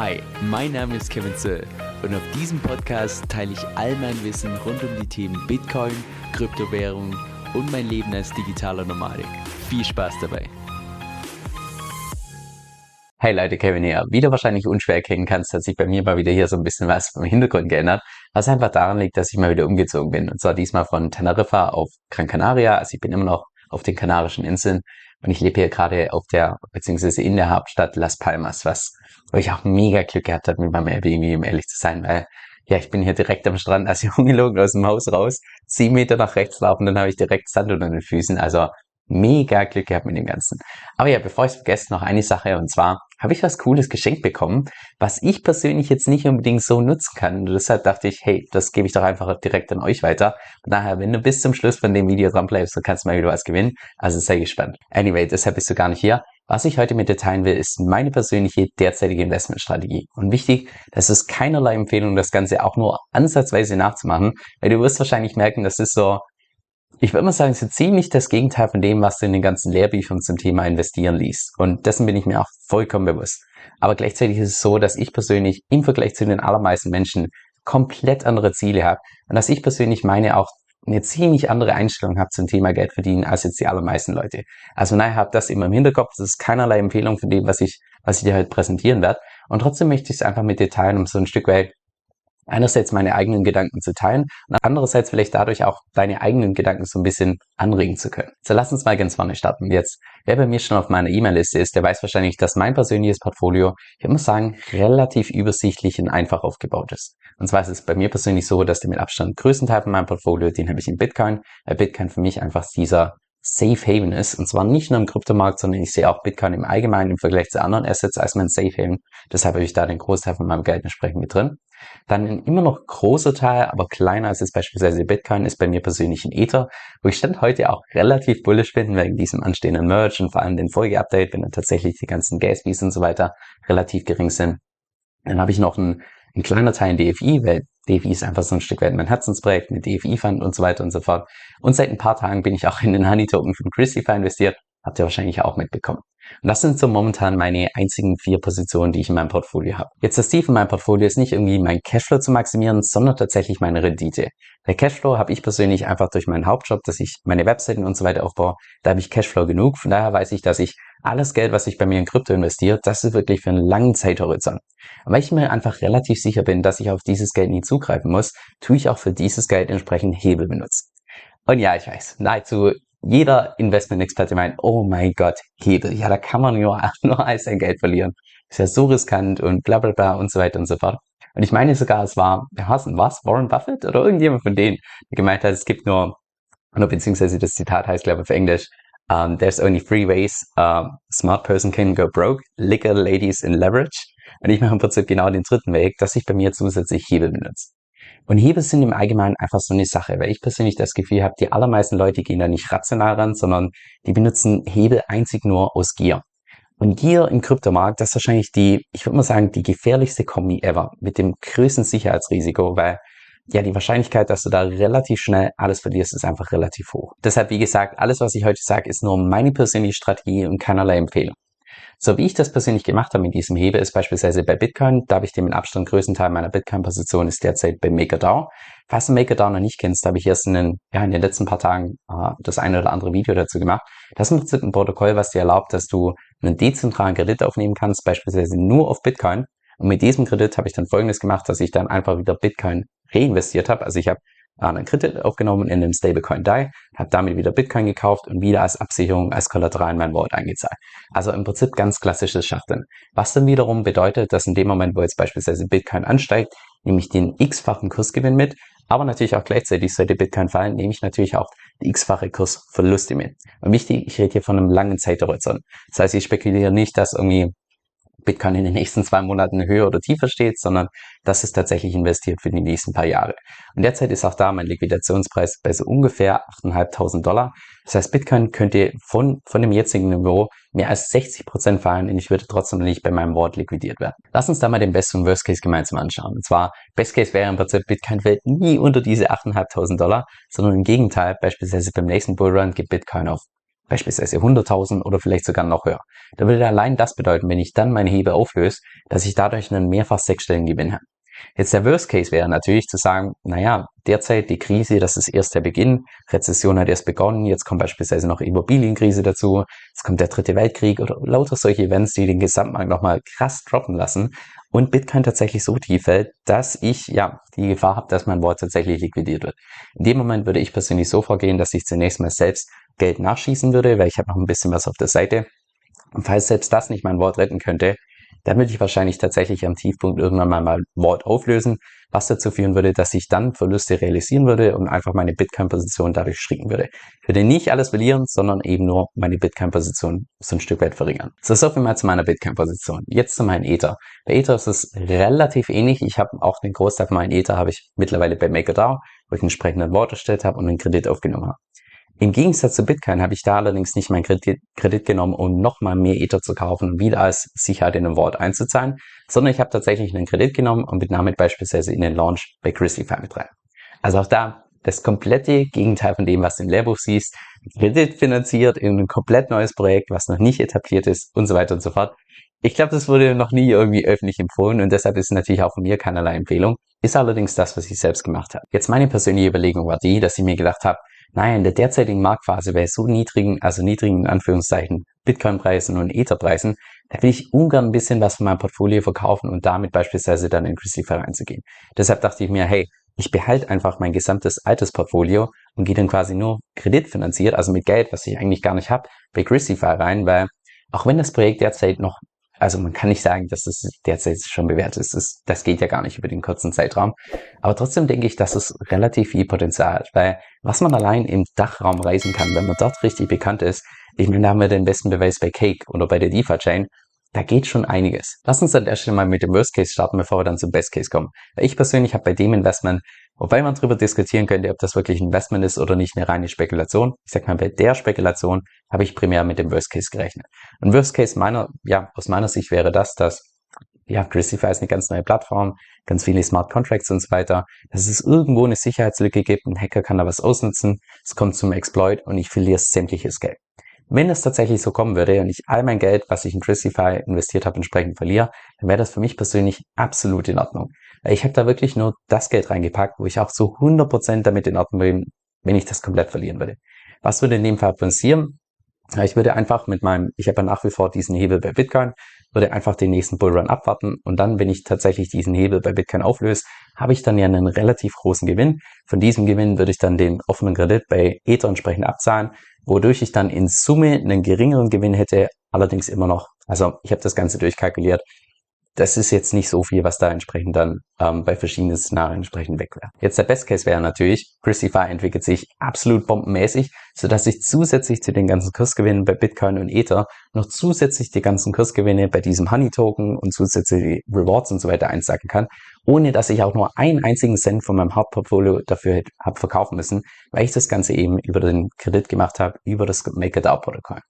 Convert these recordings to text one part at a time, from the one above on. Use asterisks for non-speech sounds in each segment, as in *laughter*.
Hi, mein Name ist Kevin Zöll und auf diesem Podcast teile ich all mein Wissen rund um die Themen Bitcoin, Kryptowährung und mein Leben als digitaler Nomadik. Viel Spaß dabei! Hey Leute, Kevin hier. Wie du wahrscheinlich unschwer erkennen kannst, hat sich bei mir mal wieder hier so ein bisschen was im Hintergrund geändert, was einfach daran liegt, dass ich mal wieder umgezogen bin. Und zwar diesmal von Teneriffa auf Gran Canaria. Also ich bin immer noch auf den Kanarischen Inseln und ich lebe hier gerade auf der, beziehungsweise in der Hauptstadt Las Palmas, was, wo ich auch mega Glück gehabt habe mit meinem Airbnb, um ehrlich zu sein, weil ja, ich bin hier direkt am Strand, also *laughs* ungelogen aus dem Haus raus, sieben Meter nach rechts laufen, dann habe ich direkt Sand unter den Füßen. Also mega Glück gehabt mit dem Ganzen. Aber ja, bevor ich es vergesse, noch eine Sache und zwar habe ich was Cooles geschenkt bekommen, was ich persönlich jetzt nicht unbedingt so nutzen kann. Und deshalb dachte ich, hey, das gebe ich doch einfach direkt an euch weiter. Und daher, wenn du bis zum Schluss von dem Video dran bleibst, dann kannst du mal wieder was gewinnen. Also sei gespannt. Anyway, deshalb bist du gar nicht hier. Was ich heute mit dir teilen will, ist meine persönliche derzeitige Investmentstrategie. Und wichtig, das ist keinerlei Empfehlung, das Ganze auch nur ansatzweise nachzumachen, weil du wirst wahrscheinlich merken, das ist so ich würde mal sagen, so ziemlich das Gegenteil von dem, was du in den ganzen Lehrbüchern zum Thema Investieren liest. Und dessen bin ich mir auch vollkommen bewusst. Aber gleichzeitig ist es so, dass ich persönlich im Vergleich zu den allermeisten Menschen komplett andere Ziele habe und dass ich persönlich meine auch eine ziemlich andere Einstellung habe zum Thema Geld verdienen als jetzt die allermeisten Leute. Also naja, habe das immer im Hinterkopf. Das ist keinerlei Empfehlung von dem, was ich, was ich dir heute präsentieren werde. Und trotzdem möchte ich es einfach mit dir teilen, um so ein Stück weit einerseits meine eigenen Gedanken zu teilen und andererseits vielleicht dadurch auch deine eigenen Gedanken so ein bisschen anregen zu können. So lass uns mal ganz vorne starten. Jetzt, wer bei mir schon auf meiner E-Mail-Liste ist, der weiß wahrscheinlich, dass mein persönliches Portfolio, ich muss sagen, relativ übersichtlich und einfach aufgebaut ist. Und zwar ist es bei mir persönlich so, dass der mit Abstand größten Teil von meinem Portfolio, den habe ich in Bitcoin, weil Bitcoin für mich einfach dieser Safe Haven ist. Und zwar nicht nur im Kryptomarkt, sondern ich sehe auch Bitcoin im Allgemeinen im Vergleich zu anderen Assets als mein Safe Haven. Deshalb habe ich da den Großteil von meinem Geld entsprechend mit drin. Dann ein immer noch großer Teil, aber kleiner als jetzt beispielsweise Bitcoin, ist bei mir persönlich ein Ether, wo ich stand heute auch relativ bullish bin wegen diesem anstehenden Merge und vor allem den Folgeupdate, wenn dann tatsächlich die ganzen Gas Fees und so weiter relativ gering sind. Dann habe ich noch ein, ein kleiner Teil in DFI, weil DFI ist einfach so ein Stück weit mein Herzensprojekt mit DFI-Fund und so weiter und so fort. Und seit ein paar Tagen bin ich auch in den Honey-Token von Christify investiert. Habt ihr wahrscheinlich auch mitbekommen. Und das sind so momentan meine einzigen vier Positionen, die ich in meinem Portfolio habe. Jetzt das Ziel von meinem Portfolio ist nicht irgendwie mein Cashflow zu maximieren, sondern tatsächlich meine Rendite. Der Cashflow habe ich persönlich einfach durch meinen Hauptjob, dass ich meine Webseiten und so weiter aufbaue. Da habe ich Cashflow genug. Von daher weiß ich, dass ich alles Geld, was ich bei mir in Krypto investiere, das ist wirklich für einen langen Zeithorizont. Und weil ich mir einfach relativ sicher bin, dass ich auf dieses Geld nie zugreifen muss, tue ich auch für dieses Geld entsprechend Hebel benutzen. Und ja, ich weiß, nahezu jeder Investment-Experte meint, oh mein Gott, Hebel, ja, da kann man nur, *laughs* nur all sein Geld verlieren. Ist ja so riskant und bla bla bla und so weiter und so fort. Und ich meine sogar, es war, was, was, Warren Buffett oder irgendjemand von denen, der gemeint hat, es gibt nur, oder beziehungsweise das Zitat heißt, glaube ich, auf Englisch, um, there's only three ways a smart person can go broke, liquor, ladies and leverage. Und ich mache im Prinzip genau den dritten Weg, dass ich bei mir zusätzlich Hebel benutze. Und Hebel sind im Allgemeinen einfach so eine Sache, weil ich persönlich das Gefühl habe, die allermeisten Leute gehen da nicht rational ran, sondern die benutzen Hebel einzig nur aus Gier. Und Gier im Kryptomarkt, das ist wahrscheinlich die, ich würde mal sagen, die gefährlichste Kombi ever, mit dem größten Sicherheitsrisiko, weil ja, die Wahrscheinlichkeit, dass du da relativ schnell alles verlierst, ist einfach relativ hoch. Deshalb, wie gesagt, alles, was ich heute sage, ist nur meine persönliche Strategie und keinerlei Empfehlung. So wie ich das persönlich gemacht habe mit diesem Hebel, ist beispielsweise bei Bitcoin, da habe ich den mit Abstand größten Teil meiner Bitcoin-Position ist derzeit bei MakerDAO. Falls du MakerDAO noch nicht kennst, habe ich erst in den, ja, in den letzten paar Tagen äh, das eine oder andere Video dazu gemacht. Das ist ein Protokoll, was dir erlaubt, dass du einen dezentralen Kredit aufnehmen kannst, beispielsweise nur auf Bitcoin. Und mit diesem Kredit habe ich dann folgendes gemacht, dass ich dann einfach wieder Bitcoin reinvestiert habe. Also ich habe einen Kredit aufgenommen in den Stablecoin DAI, habe damit wieder Bitcoin gekauft und wieder als Absicherung, als Kollateral in mein Wallet eingezahlt. Also im Prinzip ganz klassisches Schachteln. Was dann wiederum bedeutet, dass in dem Moment, wo jetzt beispielsweise Bitcoin ansteigt, nehme ich den x-fachen Kursgewinn mit, aber natürlich auch gleichzeitig sollte Bitcoin fallen, nehme ich natürlich auch die x-fache Kursverluste mit. Und wichtig, ich rede hier von einem langen Zeithorizont. Das heißt, ich spekuliere nicht, dass irgendwie Bitcoin in den nächsten zwei Monaten höher oder tiefer steht, sondern das ist tatsächlich investiert für die nächsten paar Jahre. Und derzeit ist auch da mein Liquidationspreis bei so ungefähr 8.500 Dollar. Das heißt, Bitcoin könnte von, von dem jetzigen Niveau mehr als 60 Prozent fallen und ich würde trotzdem nicht bei meinem Wort liquidiert werden. Lass uns da mal den Best und Worst Case gemeinsam anschauen. Und zwar, Best Case wäre im Prinzip, Bitcoin fällt nie unter diese 8.500 Dollar, sondern im Gegenteil, beispielsweise beim nächsten Bullrun geht Bitcoin auf beispielsweise 100.000 oder vielleicht sogar noch höher. Da würde allein das bedeuten, wenn ich dann meine Hebel auflöse, dass ich dadurch einen mehrfach sechsstelligen Gewinn habe. Jetzt der Worst Case wäre natürlich zu sagen, naja, derzeit die Krise, das ist erst der Beginn, Rezession hat erst begonnen, jetzt kommt beispielsweise noch Immobilienkrise dazu, es kommt der dritte Weltkrieg oder lauter solche Events, die den Gesamtmarkt nochmal krass droppen lassen und Bitcoin tatsächlich so tief fällt, dass ich ja die Gefahr habe, dass mein Wort tatsächlich liquidiert wird. In dem Moment würde ich persönlich so vorgehen, dass ich zunächst mal selbst Geld nachschießen würde, weil ich habe noch ein bisschen was auf der Seite. Und falls selbst das nicht mein Wort retten könnte, dann würde ich wahrscheinlich tatsächlich am Tiefpunkt irgendwann mal mal Wort auflösen, was dazu führen würde, dass ich dann Verluste realisieren würde und einfach meine Bitcoin-Position dadurch schrinken würde. Ich würde nicht alles verlieren, sondern eben nur meine Bitcoin-Position so ein Stück weit verringern. So, so viel mal zu meiner Bitcoin-Position. Jetzt zu meinem Ether. Bei Ether ist es relativ ähnlich. Ich habe auch den Großteil von meinem Ether habe ich mittlerweile bei MakerDAO, wo ich einen entsprechenden Wort erstellt habe und einen Kredit aufgenommen habe. Im Gegensatz zu Bitcoin habe ich da allerdings nicht meinen Kredit, Kredit genommen, um nochmal mehr Ether zu kaufen und wieder als Sicherheit in ein Wort einzuzahlen, sondern ich habe tatsächlich einen Kredit genommen und bin damit beispielsweise in den Launch bei Grizzlyfy mit rein. Also auch da das komplette Gegenteil von dem, was du im Lehrbuch siehst. Kredit finanziert in ein komplett neues Projekt, was noch nicht etabliert ist und so weiter und so fort. Ich glaube, das wurde noch nie irgendwie öffentlich empfohlen und deshalb ist natürlich auch von mir keinerlei Empfehlung. Ist allerdings das, was ich selbst gemacht habe. Jetzt meine persönliche Überlegung war die, dass ich mir gedacht habe, naja, in der derzeitigen Marktphase bei so niedrigen, also niedrigen in Anführungszeichen Bitcoin-Preisen und Ether-Preisen, da will ich ungern ein bisschen was von meinem Portfolio verkaufen und damit beispielsweise dann in Chrislify reinzugehen. Deshalb dachte ich mir, hey, ich behalte einfach mein gesamtes altes Portfolio und gehe dann quasi nur kreditfinanziert, also mit Geld, was ich eigentlich gar nicht habe, bei Chrisify rein, weil auch wenn das Projekt derzeit noch also man kann nicht sagen, dass es derzeit schon bewertet ist. Das, das geht ja gar nicht über den kurzen Zeitraum. Aber trotzdem denke ich, dass es relativ viel Potenzial hat, weil was man allein im Dachraum reisen kann, wenn man dort richtig bekannt ist, ich meine, da haben wir den besten Beweis bei Cake oder bei der DeFi-Chain, da geht schon einiges. Lass uns an der Stelle mal mit dem Worst Case starten, bevor wir dann zum Best Case kommen. Weil ich persönlich habe bei dem Investment Wobei man darüber diskutieren könnte, ob das wirklich ein Investment ist oder nicht eine reine Spekulation. Ich sag mal, bei der Spekulation habe ich primär mit dem Worst Case gerechnet. Und Worst Case meiner, ja, aus meiner Sicht wäre das, dass ja, Christify ist eine ganz neue Plattform, ganz viele Smart Contracts und so weiter, dass es irgendwo eine Sicherheitslücke gibt, ein Hacker kann da was ausnutzen, es kommt zum Exploit und ich verliere sämtliches Geld. Wenn es tatsächlich so kommen würde und ich all mein Geld, was ich in Christify investiert habe, entsprechend verliere, dann wäre das für mich persönlich absolut in Ordnung. Ich habe da wirklich nur das Geld reingepackt, wo ich auch zu 100% damit in Ordnung bin, wenn ich das komplett verlieren würde. Was würde in dem Fall passieren? Ich würde einfach mit meinem, ich habe ja nach wie vor diesen Hebel bei Bitcoin, würde einfach den nächsten Bullrun abwarten und dann, wenn ich tatsächlich diesen Hebel bei Bitcoin auflöse, habe ich dann ja einen relativ großen Gewinn. Von diesem Gewinn würde ich dann den offenen Kredit bei Ether entsprechend abzahlen, wodurch ich dann in Summe einen geringeren Gewinn hätte, allerdings immer noch, also ich habe das Ganze durchkalkuliert, das ist jetzt nicht so viel, was da entsprechend dann ähm, bei verschiedenen Szenarien entsprechend weg wäre. Jetzt der Best Case wäre natürlich, Christify entwickelt sich absolut bombenmäßig, sodass ich zusätzlich zu den ganzen Kursgewinnen bei Bitcoin und Ether noch zusätzlich die ganzen Kursgewinne bei diesem Honey Token und zusätzlich die Rewards und so weiter einsacken kann, ohne dass ich auch nur einen einzigen Cent von meinem Hauptportfolio dafür habe verkaufen müssen, weil ich das Ganze eben über den Kredit gemacht habe, über das MakerDAO-Protokoll.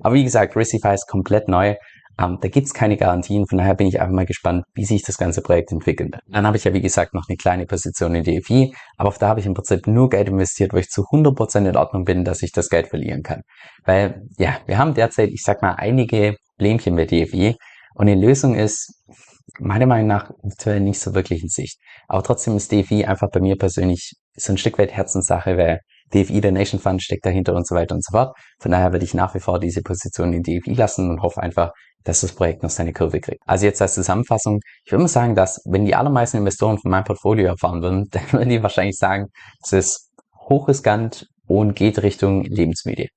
Aber wie gesagt, Christify ist komplett neu ähm, da gibt's keine Garantien, von daher bin ich einfach mal gespannt, wie sich das ganze Projekt entwickeln wird. Dann habe ich ja, wie gesagt, noch eine kleine Position in DFI, aber auf da habe ich im Prinzip nur Geld investiert, wo ich zu 100% in Ordnung bin, dass ich das Geld verlieren kann. Weil, ja, wir haben derzeit, ich sag mal, einige Problemchen mit DFI und die Lösung ist meiner Meinung nach nicht so wirklich in Sicht. Aber trotzdem ist DFI einfach bei mir persönlich so ein Stück weit Herzenssache, weil DFI, der Nation Fund, steckt dahinter und so weiter und so fort. Von daher würde ich nach wie vor diese Position in DFI lassen und hoffe einfach, dass das Projekt noch seine Kurve kriegt. Also jetzt als Zusammenfassung, ich würde mal sagen, dass wenn die allermeisten Investoren von meinem Portfolio erfahren würden, *laughs* dann würden die wahrscheinlich sagen, es ist hochriskant und geht Richtung Lebensmüde.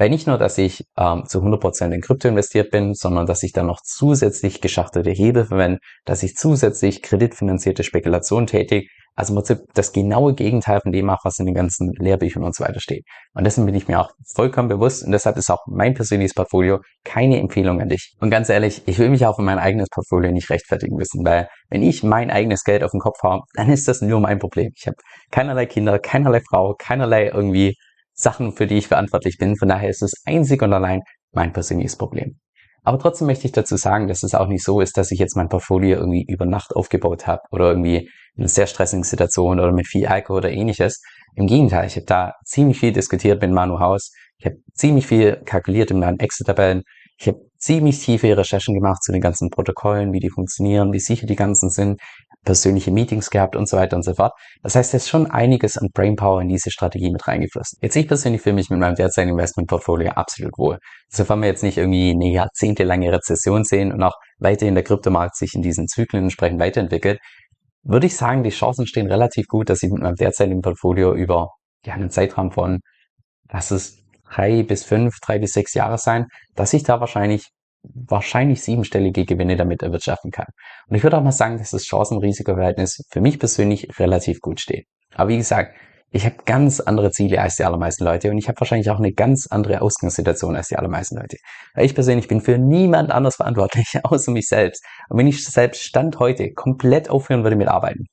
Weil nicht nur, dass ich ähm, zu 100% in Krypto investiert bin, sondern dass ich dann noch zusätzlich geschachtelte Hebel verwende, dass ich zusätzlich kreditfinanzierte Spekulation tätige, also im Prinzip das genaue Gegenteil von dem mache, was in den ganzen Lehrbüchern und so weiter steht. Und dessen bin ich mir auch vollkommen bewusst und deshalb ist auch mein persönliches Portfolio keine Empfehlung an dich. Und ganz ehrlich, ich will mich auch für mein eigenes Portfolio nicht rechtfertigen müssen, weil wenn ich mein eigenes Geld auf den Kopf habe, dann ist das nur mein Problem. Ich habe keinerlei Kinder, keinerlei Frau, keinerlei irgendwie Sachen, für die ich verantwortlich bin. Von daher ist es einzig und allein mein persönliches Problem. Aber trotzdem möchte ich dazu sagen, dass es auch nicht so ist, dass ich jetzt mein Portfolio irgendwie über Nacht aufgebaut habe oder irgendwie in einer sehr stressigen Situation oder mit viel Alkohol oder ähnliches. Im Gegenteil, ich habe da ziemlich viel diskutiert mit Manu Haus. Ich habe ziemlich viel kalkuliert in meinen Excel-Tabellen. Ich habe ziemlich tiefe Recherchen gemacht zu den ganzen Protokollen, wie die funktionieren, wie sicher die ganzen sind, persönliche Meetings gehabt und so weiter und so fort. Das heißt, es ist schon einiges an Brainpower in diese Strategie mit reingeflossen. Jetzt ich persönlich fühle mich mit meinem derzeitigen Investmentportfolio absolut wohl. Sofern wir jetzt nicht irgendwie eine jahrzehntelange Rezession sehen und auch weiterhin der Kryptomarkt sich in diesen Zyklen entsprechend weiterentwickelt, würde ich sagen, die Chancen stehen relativ gut, dass ich mit meinem derzeitigen Portfolio über ja, einen Zeitraum von, lass es drei bis fünf, drei bis sechs Jahre sein, dass ich da wahrscheinlich wahrscheinlich siebenstellige Gewinne damit erwirtschaften kann. Und ich würde auch mal sagen, dass das Chancen-Risiko-Verhältnis für mich persönlich relativ gut steht. Aber wie gesagt, ich habe ganz andere Ziele als die allermeisten Leute und ich habe wahrscheinlich auch eine ganz andere Ausgangssituation als die allermeisten Leute. Weil ich persönlich bin für niemand anders verantwortlich, *laughs* außer mich selbst. Und wenn ich selbst Stand heute komplett aufhören würde mit Arbeiten,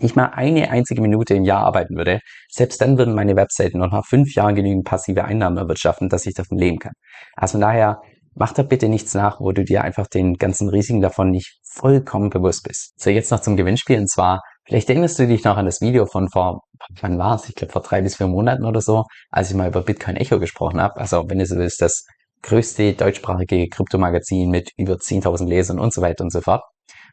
ich mal eine einzige Minute im Jahr arbeiten würde, selbst dann würden meine Webseiten noch nach fünf Jahren genügend passive Einnahmen erwirtschaften, dass ich davon leben kann. Also von daher, mach da bitte nichts nach, wo du dir einfach den ganzen Risiken davon nicht vollkommen bewusst bist. So, jetzt noch zum Gewinnspiel und zwar, vielleicht erinnerst du dich noch an das Video von vor, wann war es? Ich glaube vor drei bis vier Monaten oder so, als ich mal über Bitcoin Echo gesprochen habe. Also wenn du so willst, das größte deutschsprachige Kryptomagazin mit über 10.000 Lesern und so weiter und so fort.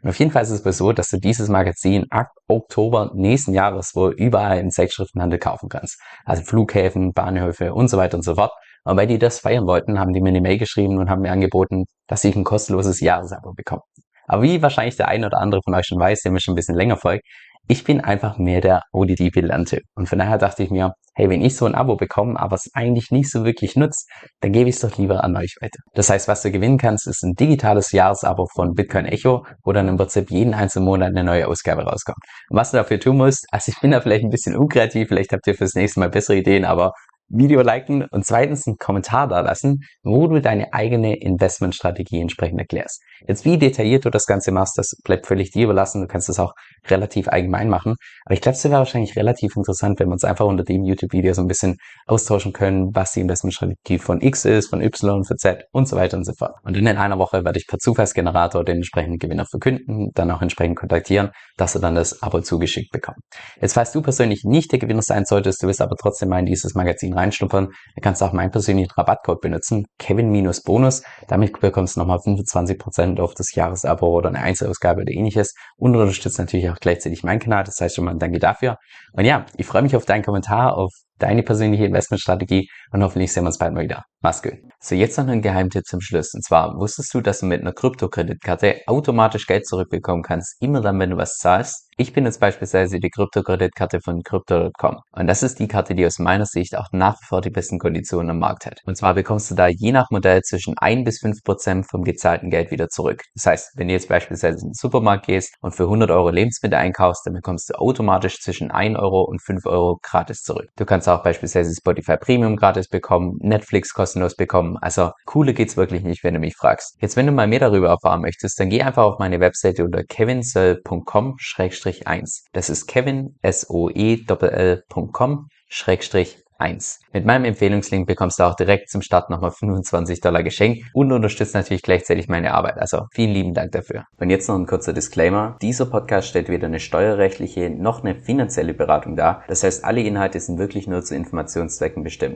Und auf jeden Fall ist es so, dass du dieses Magazin ab Oktober nächsten Jahres wohl überall im Zeitschriftenhandel kaufen kannst. Also Flughäfen, Bahnhöfe und so weiter und so fort. Und weil die das feiern wollten, haben die mir eine Mail geschrieben und haben mir angeboten, dass ich ein kostenloses Jahresabo bekomme. Aber wie wahrscheinlich der eine oder andere von euch schon weiß, der mir schon ein bisschen länger folgt, ich bin einfach mehr der ODD-Pilante. Und von daher dachte ich mir, hey, wenn ich so ein Abo bekomme, aber es eigentlich nicht so wirklich nutzt, dann gebe ich es doch lieber an euch weiter. Das heißt, was du gewinnen kannst, ist ein digitales Jahresabo von Bitcoin Echo, wo dann im Prinzip jeden einzelnen Monat eine neue Ausgabe rauskommt. Und was du dafür tun musst, also ich bin da vielleicht ein bisschen unkreativ, vielleicht habt ihr fürs nächste Mal bessere Ideen, aber Video liken und zweitens einen Kommentar da lassen, wo du deine eigene Investmentstrategie entsprechend erklärst. Jetzt wie detailliert du das Ganze machst, das bleibt völlig dir überlassen. Du kannst das auch relativ allgemein machen. Aber ich glaube, es wäre wahrscheinlich relativ interessant, wenn wir uns einfach unter dem YouTube-Video so ein bisschen austauschen können, was die Investmentstrategie von X ist, von Y, von Z und so weiter und so fort. Und in einer Woche werde ich per Zufallsgenerator den entsprechenden Gewinner verkünden, dann auch entsprechend kontaktieren, dass er dann das Abo zugeschickt bekommt. Jetzt, falls du persönlich nicht der Gewinner sein solltest, du willst aber trotzdem mal in dieses Magazin reinschnuppern, dann kannst du auch meinen persönlichen Rabattcode benutzen, Kevin-Bonus. Damit bekommst du nochmal 25% auf das Jahresabo oder eine Einzelausgabe oder ähnliches und unterstützt natürlich auch gleichzeitig meinen Kanal. Das heißt schon mal ein Danke dafür. Und ja, ich freue mich auf deinen Kommentar, auf deine persönliche Investmentstrategie und hoffentlich sehen wir uns bald mal wieder. Mach's gut. So, jetzt noch ein Geheimtipp zum Schluss. Und zwar, wusstest du, dass du mit einer Kryptokreditkarte automatisch Geld zurückbekommen kannst, immer dann, wenn du was zahlst? Ich bin jetzt beispielsweise die Kryptokreditkarte von Crypto.com. Und das ist die Karte, die aus meiner Sicht auch nach wie vor die besten Konditionen am Markt hat. Und zwar bekommst du da je nach Modell zwischen 1 bis 5 Prozent vom gezahlten Geld wieder zurück. Das heißt, wenn du jetzt beispielsweise in den Supermarkt gehst und für 100 Euro Lebensmittel einkaufst, dann bekommst du automatisch zwischen 1 Euro und 5 Euro gratis zurück. Du kannst auch beispielsweise Spotify Premium gratis bekommen, Netflix kostenlos bekommen. Also cooler geht's wirklich nicht, wenn du mich fragst. Jetzt, wenn du mal mehr darüber erfahren möchtest, dann geh einfach auf meine Webseite unter kevinsoe.com 1. Das ist kevin, S-O-E-L-L.com, Schrägstrich 1. Mit meinem Empfehlungslink bekommst du auch direkt zum Start nochmal 25 Dollar geschenkt und unterstützt natürlich gleichzeitig meine Arbeit. Also vielen lieben Dank dafür. Und jetzt noch ein kurzer Disclaimer. Dieser Podcast stellt weder eine steuerrechtliche noch eine finanzielle Beratung dar. Das heißt, alle Inhalte sind wirklich nur zu Informationszwecken bestimmt.